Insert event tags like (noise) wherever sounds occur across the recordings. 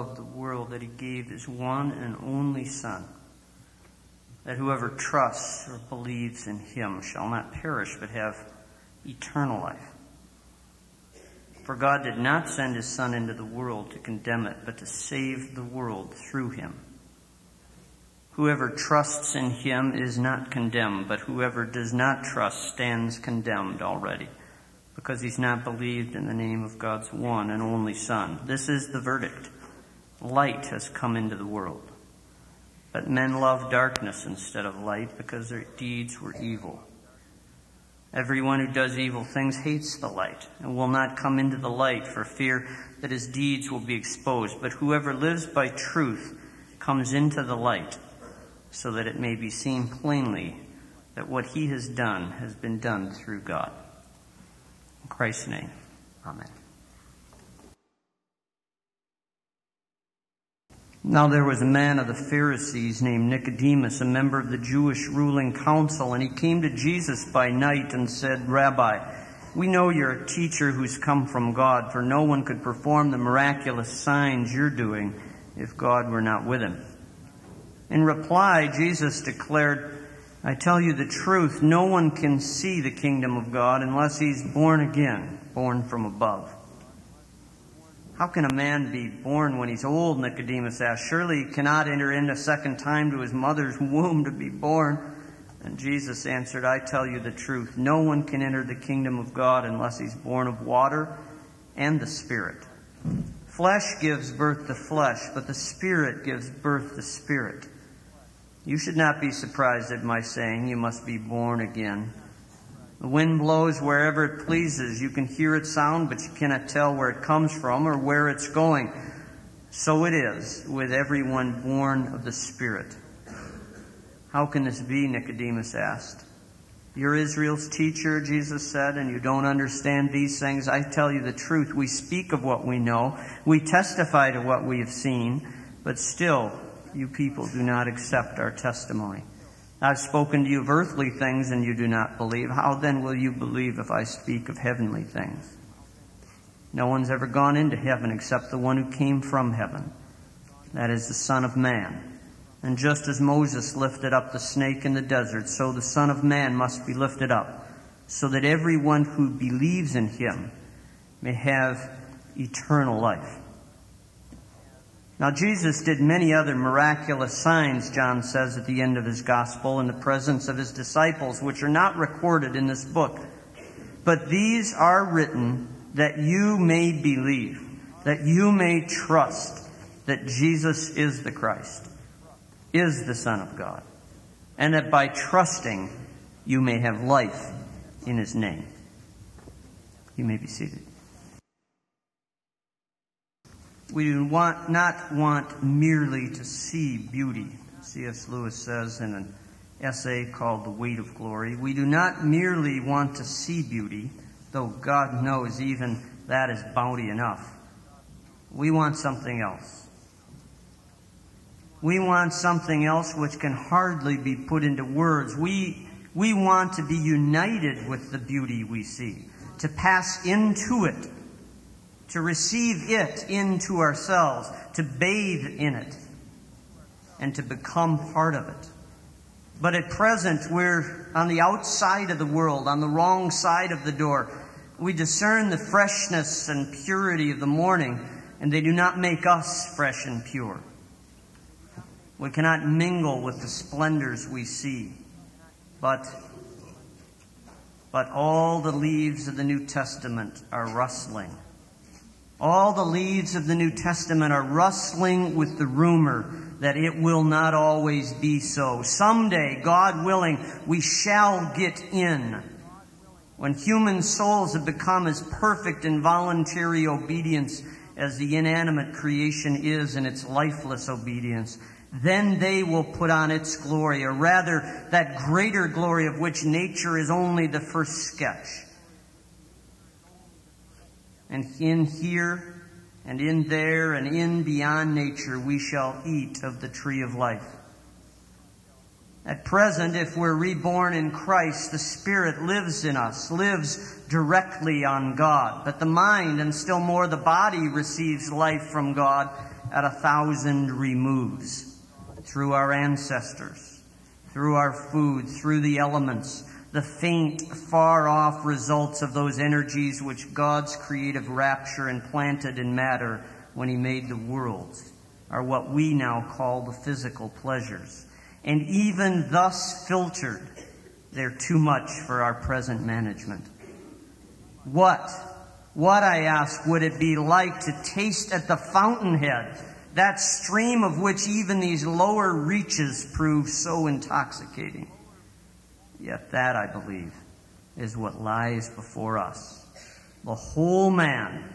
loved the world that he gave his one and only Son, that whoever trusts or believes in him shall not perish but have eternal life. For God did not send his Son into the world to condemn it, but to save the world through him. Whoever trusts in him is not condemned, but whoever does not trust stands condemned already, because he's not believed in the name of God's one and only Son. This is the verdict. Light has come into the world. But men love darkness instead of light because their deeds were evil. Everyone who does evil things hates the light and will not come into the light for fear that his deeds will be exposed. But whoever lives by truth comes into the light so that it may be seen plainly that what he has done has been done through God. In Christ's name, Amen. Now there was a man of the Pharisees named Nicodemus, a member of the Jewish ruling council, and he came to Jesus by night and said, Rabbi, we know you're a teacher who's come from God, for no one could perform the miraculous signs you're doing if God were not with him. In reply, Jesus declared, I tell you the truth, no one can see the kingdom of God unless he's born again, born from above. How can a man be born when he's old? Nicodemus asked. Surely he cannot enter in a second time to his mother's (laughs) womb to be born. And Jesus answered, I tell you the truth. No one can enter the kingdom of God unless he's born of water and the Spirit. Flesh gives birth to flesh, but the Spirit gives birth to spirit. You should not be surprised at my saying, You must be born again. The wind blows wherever it pleases. You can hear its sound, but you cannot tell where it comes from or where it's going. So it is with everyone born of the Spirit. How can this be? Nicodemus asked. You're Israel's teacher, Jesus said, and you don't understand these things. I tell you the truth. We speak of what we know, we testify to what we have seen, but still, you people do not accept our testimony. I've spoken to you of earthly things and you do not believe. How then will you believe if I speak of heavenly things? No one's ever gone into heaven except the one who came from heaven. That is the Son of Man. And just as Moses lifted up the snake in the desert, so the Son of Man must be lifted up, so that everyone who believes in him may have eternal life. Now, Jesus did many other miraculous signs, John says at the end of his gospel, in the presence of his disciples, which are not recorded in this book. But these are written that you may believe, that you may trust that Jesus is the Christ, is the Son of God, and that by trusting you may have life in his name. You may be seated. We do want, not want merely to see beauty. C.S. Lewis says in an essay called The Weight of Glory. We do not merely want to see beauty, though God knows even that is bounty enough. We want something else. We want something else which can hardly be put into words. We, we want to be united with the beauty we see, to pass into it to receive it into ourselves, to bathe in it, and to become part of it. But at present, we're on the outside of the world, on the wrong side of the door. We discern the freshness and purity of the morning, and they do not make us fresh and pure. We cannot mingle with the splendors we see, but but all the leaves of the New Testament are rustling all the leaves of the New Testament are rustling with the rumor that it will not always be so. Someday, God willing, we shall get in. When human souls have become as perfect in voluntary obedience as the inanimate creation is in its lifeless obedience, then they will put on its glory, or rather, that greater glory of which nature is only the first sketch and in here and in there and in beyond nature we shall eat of the tree of life. At present, if we're reborn in Christ, the Spirit lives in us, lives directly on God. But the mind and still more the body receives life from God at a thousand removes through our ancestors, through our food, through the elements, the faint, far off results of those energies which God's creative rapture implanted in matter when He made the worlds are what we now call the physical pleasures. And even thus filtered, they're too much for our present management. What, what I ask, would it be like to taste at the fountainhead, that stream of which even these lower reaches prove so intoxicating? Yet that, I believe, is what lies before us. The whole man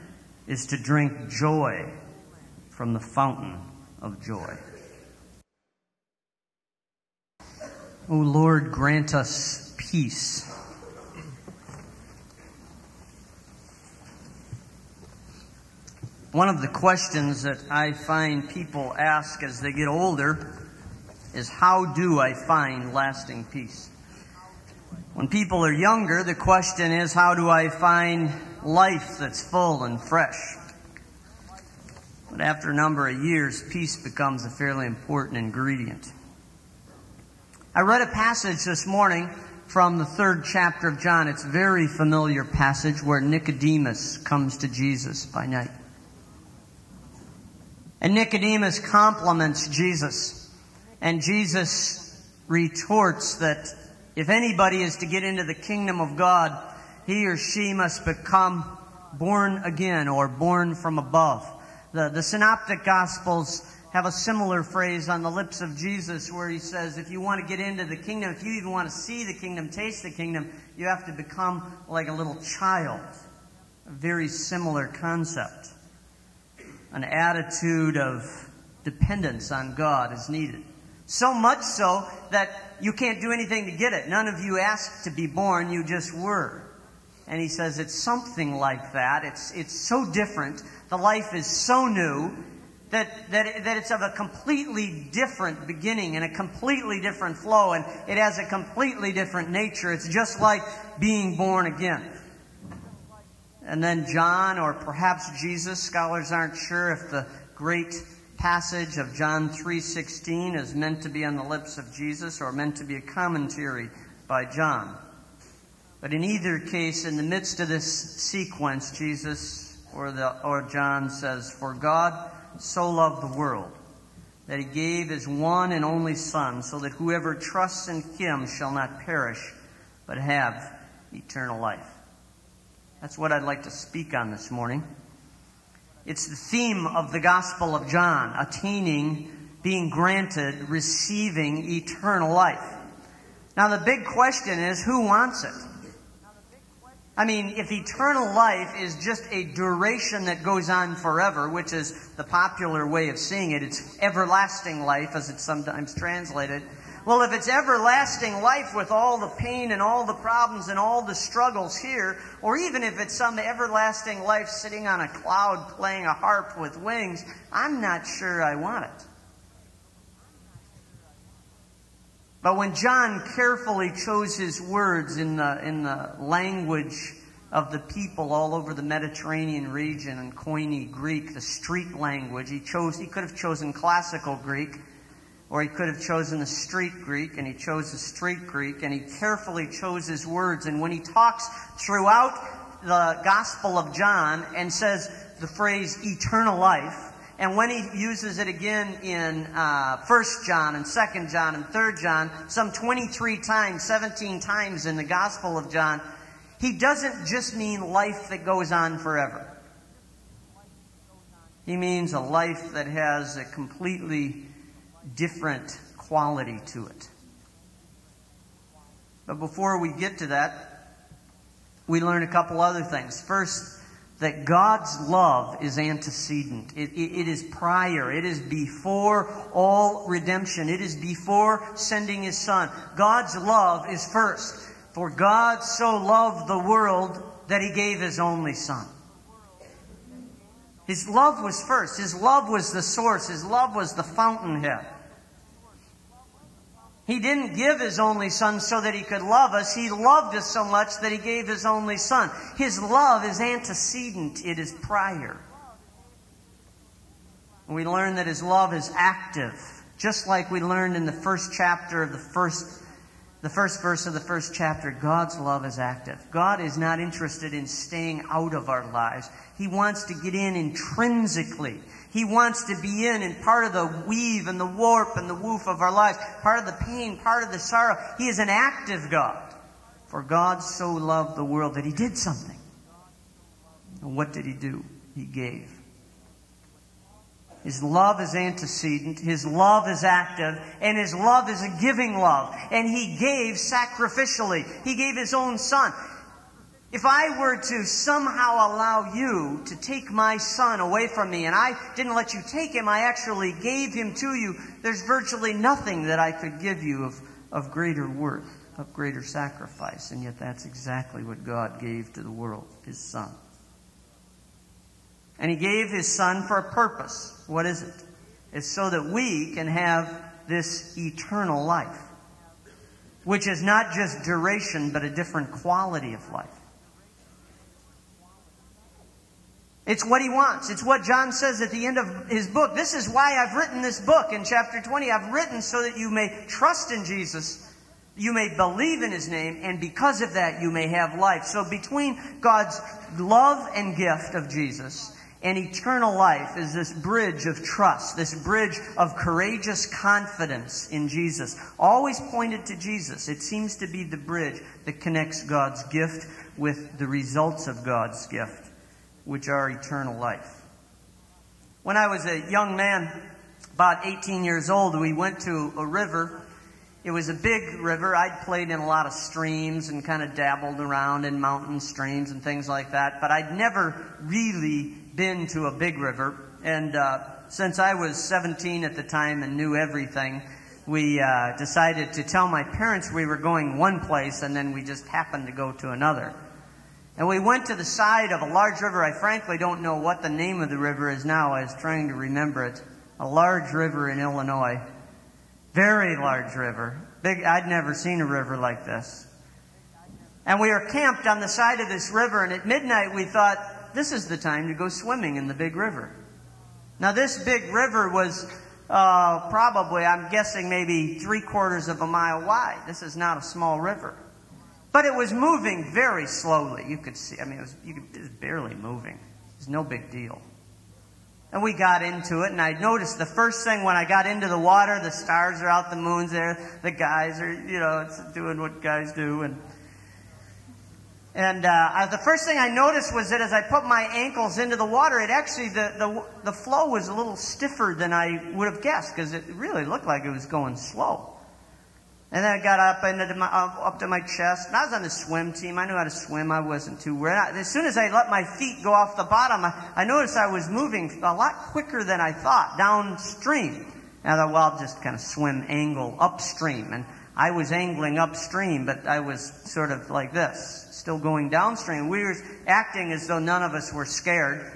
is to drink joy from the fountain of joy. O Lord, grant us peace. One of the questions that I find people ask as they get older is how do I find lasting peace? When people are younger, the question is how do I find life that's full and fresh? But after a number of years, peace becomes a fairly important ingredient. I read a passage this morning from the third chapter of John. It's a very familiar passage where Nicodemus comes to Jesus by night. And Nicodemus compliments Jesus. And Jesus retorts that if anybody is to get into the kingdom of God, he or she must become born again or born from above. The, the synoptic gospels have a similar phrase on the lips of Jesus where he says, if you want to get into the kingdom, if you even want to see the kingdom, taste the kingdom, you have to become like a little child. A very similar concept. An attitude of dependence on God is needed. So much so that you can't do anything to get it. None of you asked to be born, you just were. And he says it's something like that. It's, it's so different the life is so new that, that, that it's of a completely different beginning and a completely different flow, and it has a completely different nature. It's just like being born again. And then John, or perhaps Jesus, scholars aren't sure if the great passage of John 3:16 is meant to be on the lips of Jesus or meant to be a commentary by John. But in either case, in the midst of this sequence, Jesus or, the, or John says, For God so loved the world that he gave his one and only Son, so that whoever trusts in him shall not perish, but have eternal life. That's what I'd like to speak on this morning. It's the theme of the Gospel of John attaining, being granted, receiving eternal life. Now, the big question is who wants it? I mean, if eternal life is just a duration that goes on forever, which is the popular way of seeing it, it's everlasting life as it's sometimes translated. Well, if it's everlasting life with all the pain and all the problems and all the struggles here, or even if it's some everlasting life sitting on a cloud playing a harp with wings, I'm not sure I want it. But when John carefully chose his words in the, in the language of the people all over the Mediterranean region and Koine Greek, the street language, he chose, he could have chosen classical Greek, or he could have chosen the street Greek, and he chose the street Greek, and he carefully chose his words. And when he talks throughout the Gospel of John and says the phrase eternal life, and when he uses it again in uh, 1 John and 2 John and 3 John, some 23 times, 17 times in the Gospel of John, he doesn't just mean life that goes on forever. He means a life that has a completely different quality to it. But before we get to that, we learn a couple other things. First, that God's love is antecedent. It, it, it is prior. It is before all redemption. It is before sending His Son. God's love is first. For God so loved the world that He gave His only Son. His love was first. His love was the source. His love was the fountainhead. He didn't give His only Son so that He could love us. He loved us so much that He gave His only Son. His love is antecedent, it is prior. We learn that his love is active, just like we learned in the first chapter of the first the first verse of the first chapter, God's love is active. God is not interested in staying out of our lives. He wants to get in intrinsically. He wants to be in and part of the weave and the warp and the woof of our lives, part of the pain, part of the sorrow. He is an active God. For God so loved the world that He did something. And what did He do? He gave. His love is antecedent. His love is active. And His love is a giving love. And He gave sacrificially. He gave His own Son. If I were to somehow allow you to take my son away from me and I didn't let you take him, I actually gave him to you, there's virtually nothing that I could give you of, of greater worth, of greater sacrifice. And yet that's exactly what God gave to the world, his son. And he gave his son for a purpose. What is it? It's so that we can have this eternal life, which is not just duration, but a different quality of life. It's what he wants. It's what John says at the end of his book. This is why I've written this book in chapter 20. I've written so that you may trust in Jesus you may believe in his name, and because of that, you may have life. So, between God's love and gift of Jesus and eternal life is this bridge of trust, this bridge of courageous confidence in Jesus. Always pointed to Jesus. It seems to be the bridge that connects God's gift with the results of God's gift, which are eternal life. When I was a young man, about 18 years old, we went to a river. It was a big river. I'd played in a lot of streams and kind of dabbled around in mountain streams and things like that, but I'd never really been to a big river. And uh, since I was 17 at the time and knew everything, we uh, decided to tell my parents we were going one place and then we just happened to go to another. And we went to the side of a large river. I frankly don't know what the name of the river is now. I was trying to remember it. A large river in Illinois. Very large river. Big, I'd never seen a river like this. And we were camped on the side of this river, and at midnight we thought, this is the time to go swimming in the big river. Now, this big river was uh, probably, I'm guessing, maybe three quarters of a mile wide. This is not a small river. But it was moving very slowly. You could see, I mean, it was, could, it was barely moving. It was no big deal. And we got into it, and I noticed the first thing when I got into the water, the stars are out, the moon's there, the guys are, you know, doing what guys do, and and uh, the first thing I noticed was that as I put my ankles into the water, it actually, the, the, the flow was a little stiffer than I would have guessed because it really looked like it was going slow. And then I got up into my, up to my chest. And I was on the swim team. I knew how to swim. I wasn't too worried. As soon as I let my feet go off the bottom, I, I noticed I was moving a lot quicker than I thought downstream. And I thought, well, I'll just kind of swim angle upstream. And I was angling upstream, but I was sort of like this still going downstream. We were acting as though none of us were scared.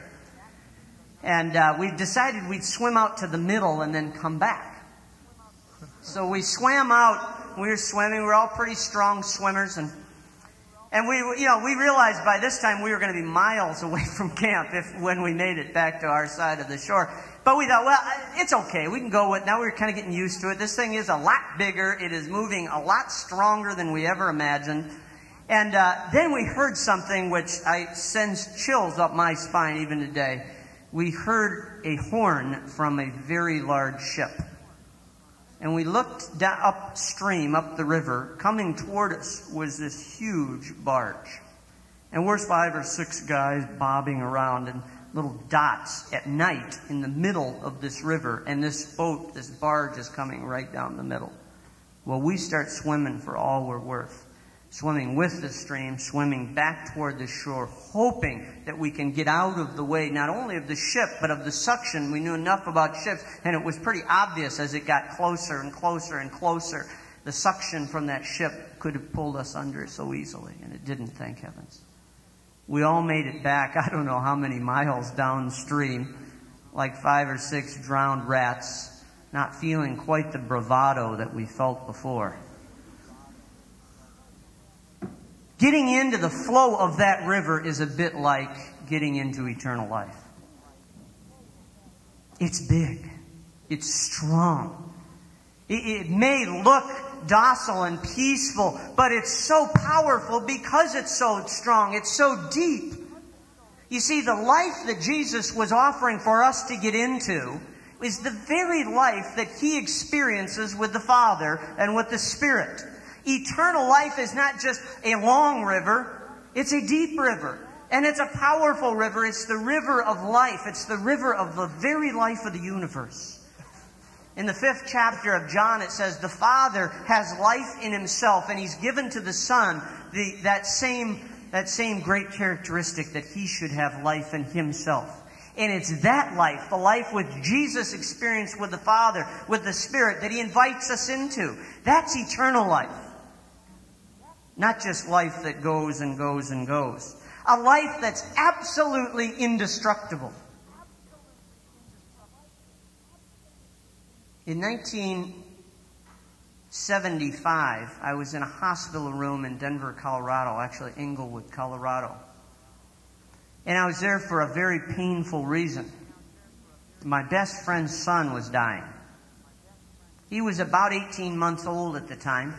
And uh, we decided we'd swim out to the middle and then come back. So we swam out. We were swimming. We were all pretty strong swimmers. And, and we, you know, we realized by this time we were going to be miles (laughs) away from camp if, when we made it back to our side of the shore. But we thought, well, it's okay. We can go with Now we're kind of getting used to it. This thing is a lot bigger. It is moving a lot stronger than we ever imagined. And uh, then we heard something which I sends chills up my spine even today. We heard a horn from a very large ship. And we looked down, upstream, up the river. Coming toward us was this huge barge. And we're five or six guys bobbing around in little dots at night in the middle of this river. And this boat, this barge, is coming right down the middle. Well, we start swimming for all we're worth swimming with the stream, swimming back toward the shore, hoping that we can get out of the way not only of the ship, but of the suction. We knew enough about ships, and it was pretty obvious as it got closer and closer and closer. The suction from that ship could have pulled us under so easily, and it didn't, thank heavens. We all made it back, I don't know how many miles downstream, like five or six drowned rats, not feeling quite the bravado that we felt before. Getting into the flow of that river is a bit like getting into eternal life. It's big. It's strong. It, it may look docile and peaceful, but it's so powerful because it's so strong. It's so deep. You see, the life that Jesus was offering for us to get into is the very life that he experiences with the Father and with the Spirit. Eternal life is not just a long river, it's a deep river. And it's a powerful river. It's the river of life. It's the river of the very life of the universe. In the fifth chapter of John, it says, The Father has life in himself, and he's given to the Son the, that, same, that same great characteristic that he should have life in himself. And it's that life, the life with Jesus experienced with the Father, with the Spirit, that he invites us into. That's eternal life. Not just life that goes and goes and goes. A life that's absolutely indestructible. In 1975, I was in a hospital room in Denver, Colorado, actually Englewood, Colorado. And I was there for a very painful reason. My best friend's son was dying. He was about 18 months old at the time.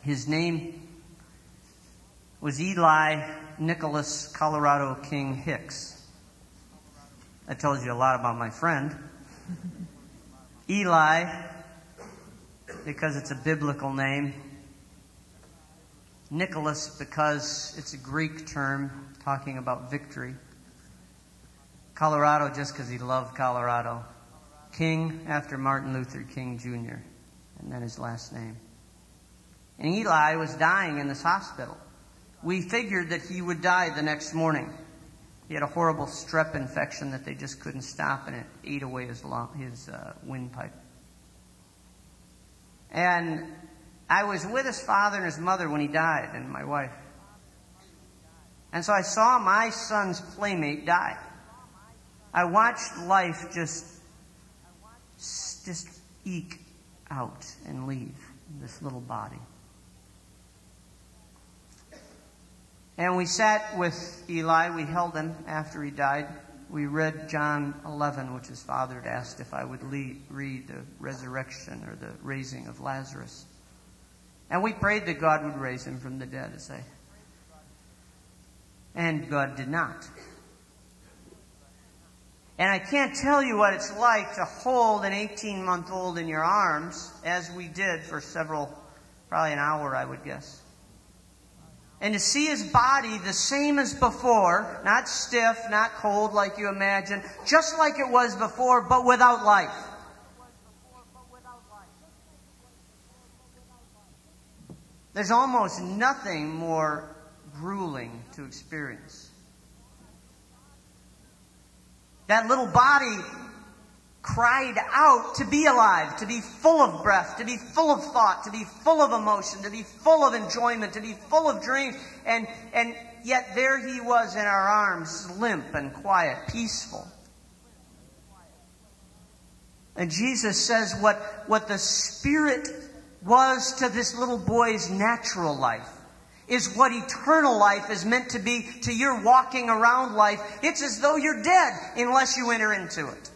His name was Eli Nicholas Colorado King Hicks. That tells you a lot about my friend. (laughs) Eli, because it's a biblical name. Nicholas, because it's a Greek term talking about victory. Colorado, just because he loved Colorado. King, after Martin Luther King Jr., and then his last name. And Eli was dying in this hospital. We figured that he would die the next morning. He had a horrible strep infection that they just couldn't stop, and it ate away his, lung, his uh, windpipe. And I was with his father and his mother when he died, and my wife. And so I saw my son's playmate die. I watched life just, just eke out and leave this little body. And we sat with Eli. We held him after he died. We read John 11, which his father had asked if I would lead, read the resurrection or the raising of Lazarus. And we prayed that God would raise him from the dead, as I and God did not. And I can't tell you what it's like to hold an 18 month old in your arms, as we did for several, probably an hour, I would guess. And to see his body the same as before, not stiff, not cold like you imagine, just like it was before, but without life. There's almost nothing more grueling to experience. That little body cried out to be alive, to be full of breath, to be full of thought, to be full of emotion, to be full of enjoyment, to be full of dreams. And, and yet there he was in our arms, limp and quiet, peaceful. And Jesus says what, what the Spirit was to this little boy's natural life is what eternal life is meant to be to your walking around life. It's as though you're dead unless you enter into it.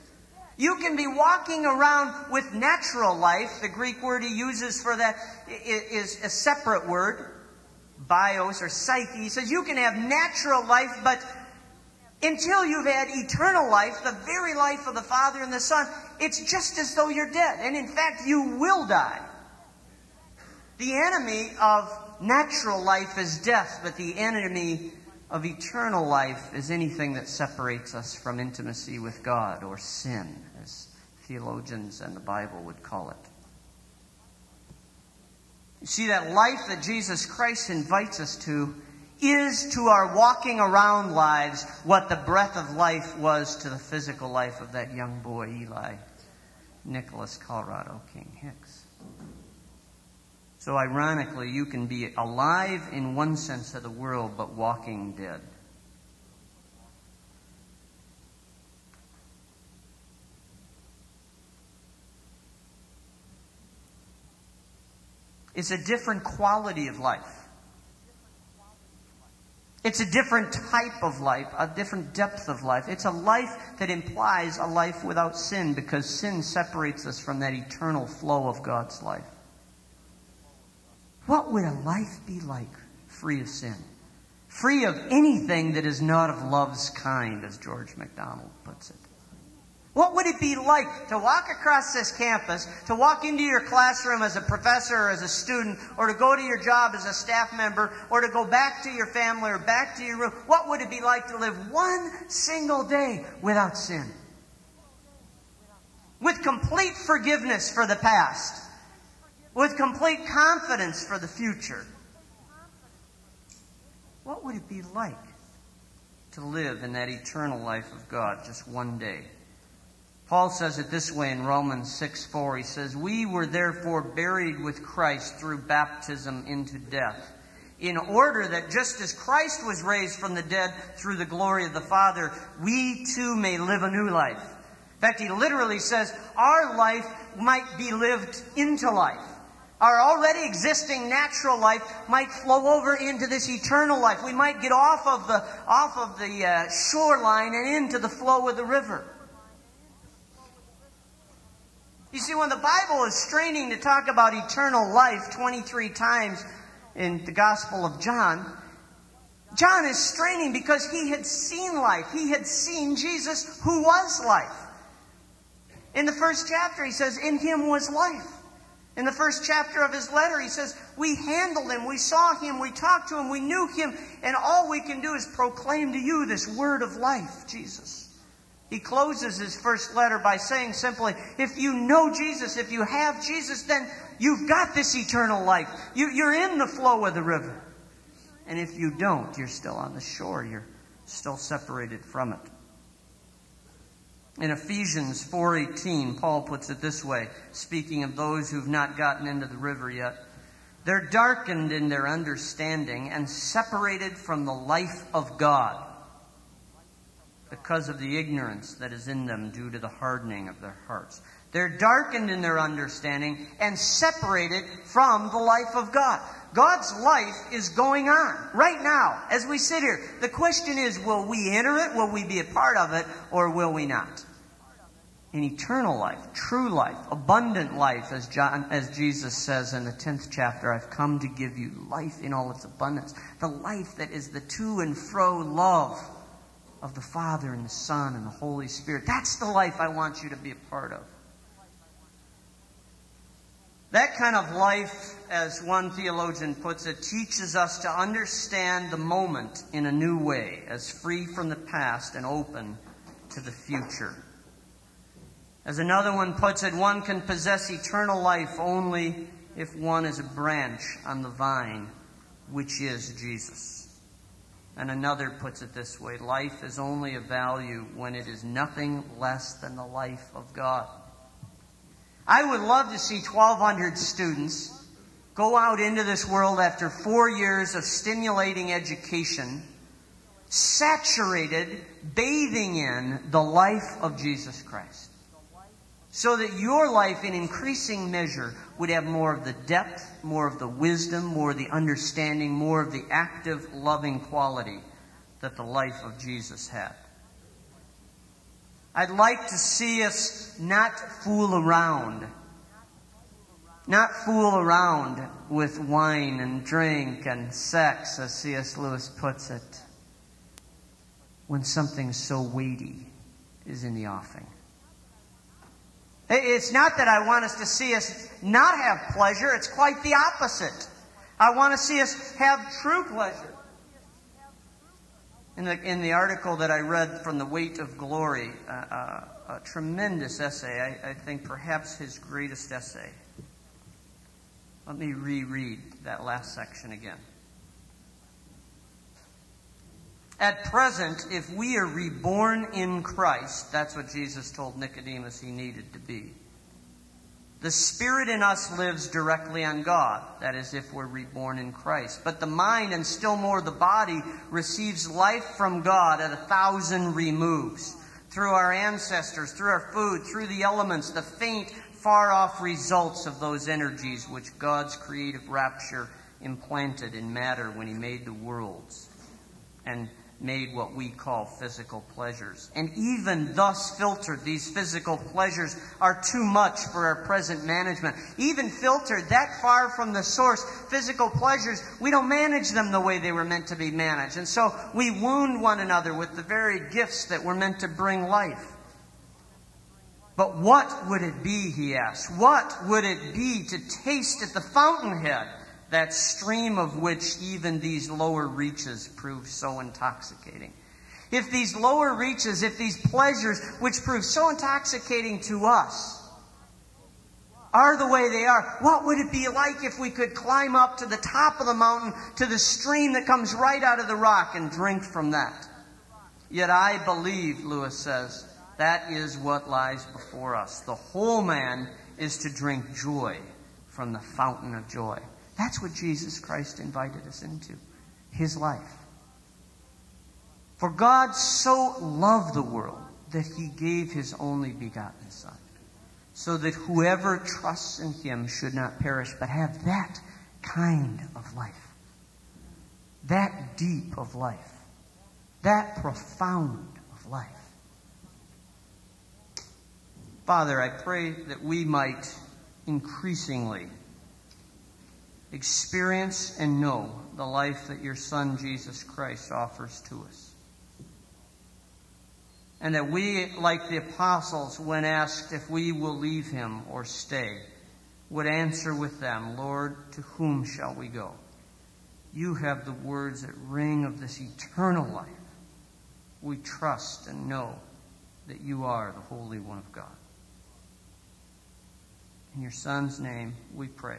You can be walking around with natural life. The Greek word he uses for that is a separate word, bios or psyche. He says you can have natural life, but until you've had eternal life, the very life of the Father and the Son, it's just as though you're dead. And in fact, you will die. The enemy of natural life is death, but the enemy of eternal life is anything that separates us from intimacy with God or sin, theologians and the Bible would call it. You see, that life that Jesus Christ invites us to is to our walking around lives what the breath of life was to the physical life of that young boy, Eli Nicholas Colorado King Hicks. So, ironically, you can be alive in one sense of the world, but walking dead. It's a different quality of life. It's a different type of life, a different depth of life. It's a life that implies a life without sin because sin separates us from that eternal flow of God's life. What would a life be like free of sin? Free of anything that is not of love's kind, as George MacDonald puts it. What would it be like to walk across this campus, to walk into your classroom as a professor or as a student, or to go to your job as a staff member, or to go back to your family or back to your room? What would it be like to live one single day without sin? With complete forgiveness for the past, with complete confidence for the future. What would it be like to live in that eternal life of God just one day? Paul says it this way in Romans 6 4. He says, We were therefore buried with Christ through baptism into death, in order that just as Christ was raised from the dead through the glory of the Father, we too may live a new life. In fact, he literally says, Our life might be lived into life. Our already existing natural life might flow over into this eternal life. We might get off of the, off of the uh, shoreline and into the flow of the river. You see, when the Bible is straining to talk about eternal life 23 times in the Gospel of John, John is straining because he had seen life. He had seen Jesus, who was life. In the first chapter, he says, In him was life. In the first chapter of his letter, he says, We handled him, we saw him, we talked to him, we knew him, and all we can do is proclaim to you this word of life, Jesus. He closes his first letter by saying simply, if you know Jesus, if you have Jesus, then you've got this eternal life. You, you're in the flow of the river. And if you don't, you're still on the shore. You're still separated from it. In Ephesians 4:18, Paul puts it this way, speaking of those who've not gotten into the river yet. They're darkened in their understanding and separated from the life of God because of the ignorance that is in them due to the hardening of their hearts. They're darkened in their understanding and separated from the life of God. God's life is going on right now as we sit here. The question is will we enter it? Will we be a part of it? Or will we not? In eternal life, true life, abundant life, as, John, as Jesus says in the 10th chapter, I've come to give you life in all its abundance. The life that is the to and fro love of the Father and the Son and the Holy Spirit. That's the life I want you to be a part of. That kind of life, as one theologian puts it, teaches us to understand the moment in a new way, as free from the past and open to the future. As another one puts it, one can possess eternal life only if one is a branch on the vine, which is Jesus. And another puts it this way life is only of value when it is nothing less than the life of God. I would love to see 1,200 students go out into this world after four years of stimulating education, saturated, bathing in the life of Jesus Christ so that your life in increasing measure would have more of the depth, more of the wisdom, more of the understanding, more of the active, loving quality that the life of Jesus had. I'd like to see us not fool around. Not fool around with wine and drink and sex, as C.S. Lewis puts it, when something so weighty is in the offing. It's not that I want us to see us not have pleasure, it's quite the opposite. I want to see us have true pleasure. In the, in the article that I read from The Weight of Glory, uh, uh, a tremendous essay, I, I think perhaps his greatest essay. Let me reread that last section again. At present, if we are reborn in Christ, that's what Jesus told Nicodemus he needed to be. The Spirit in us lives directly on God, that is, if we're reborn in Christ. But the mind, and still more the body, receives life from God at a thousand removes. Through our ancestors, through our food, through the elements, the faint, far off results of those energies which God's creative rapture implanted in matter when He made the worlds. and made what we call physical pleasures. And even thus filtered, these physical pleasures are too much for our present management. Even filtered that far from the source, physical pleasures, we don't manage them the way they were meant to be managed. And so we wound one another with the very gifts that were meant to bring life. But what would it be, he asked? What would it be to taste at the fountainhead? That stream of which even these lower reaches prove so intoxicating. If these lower reaches, if these pleasures, which prove so intoxicating to us, are the way they are, what would it be like if we could climb up to the top of the mountain to the stream that comes right out of the rock and drink from that? Yet I believe, Lewis says, that is what lies before us. The whole man is to drink joy from the fountain of joy. That's what Jesus Christ invited us into his life. For God so loved the world that he gave his only begotten Son, so that whoever trusts in him should not perish, but have that kind of life, that deep of life, that profound of life. Father, I pray that we might increasingly experience and know the life that your Son, Jesus Christ, offers to us. And that we, like the apostles, when asked if we will leave him or stay, would answer with them, Lord, to whom shall we go? You have the words that ring of this eternal life. We trust and know that you are the Holy One of God. In your Son's name we pray.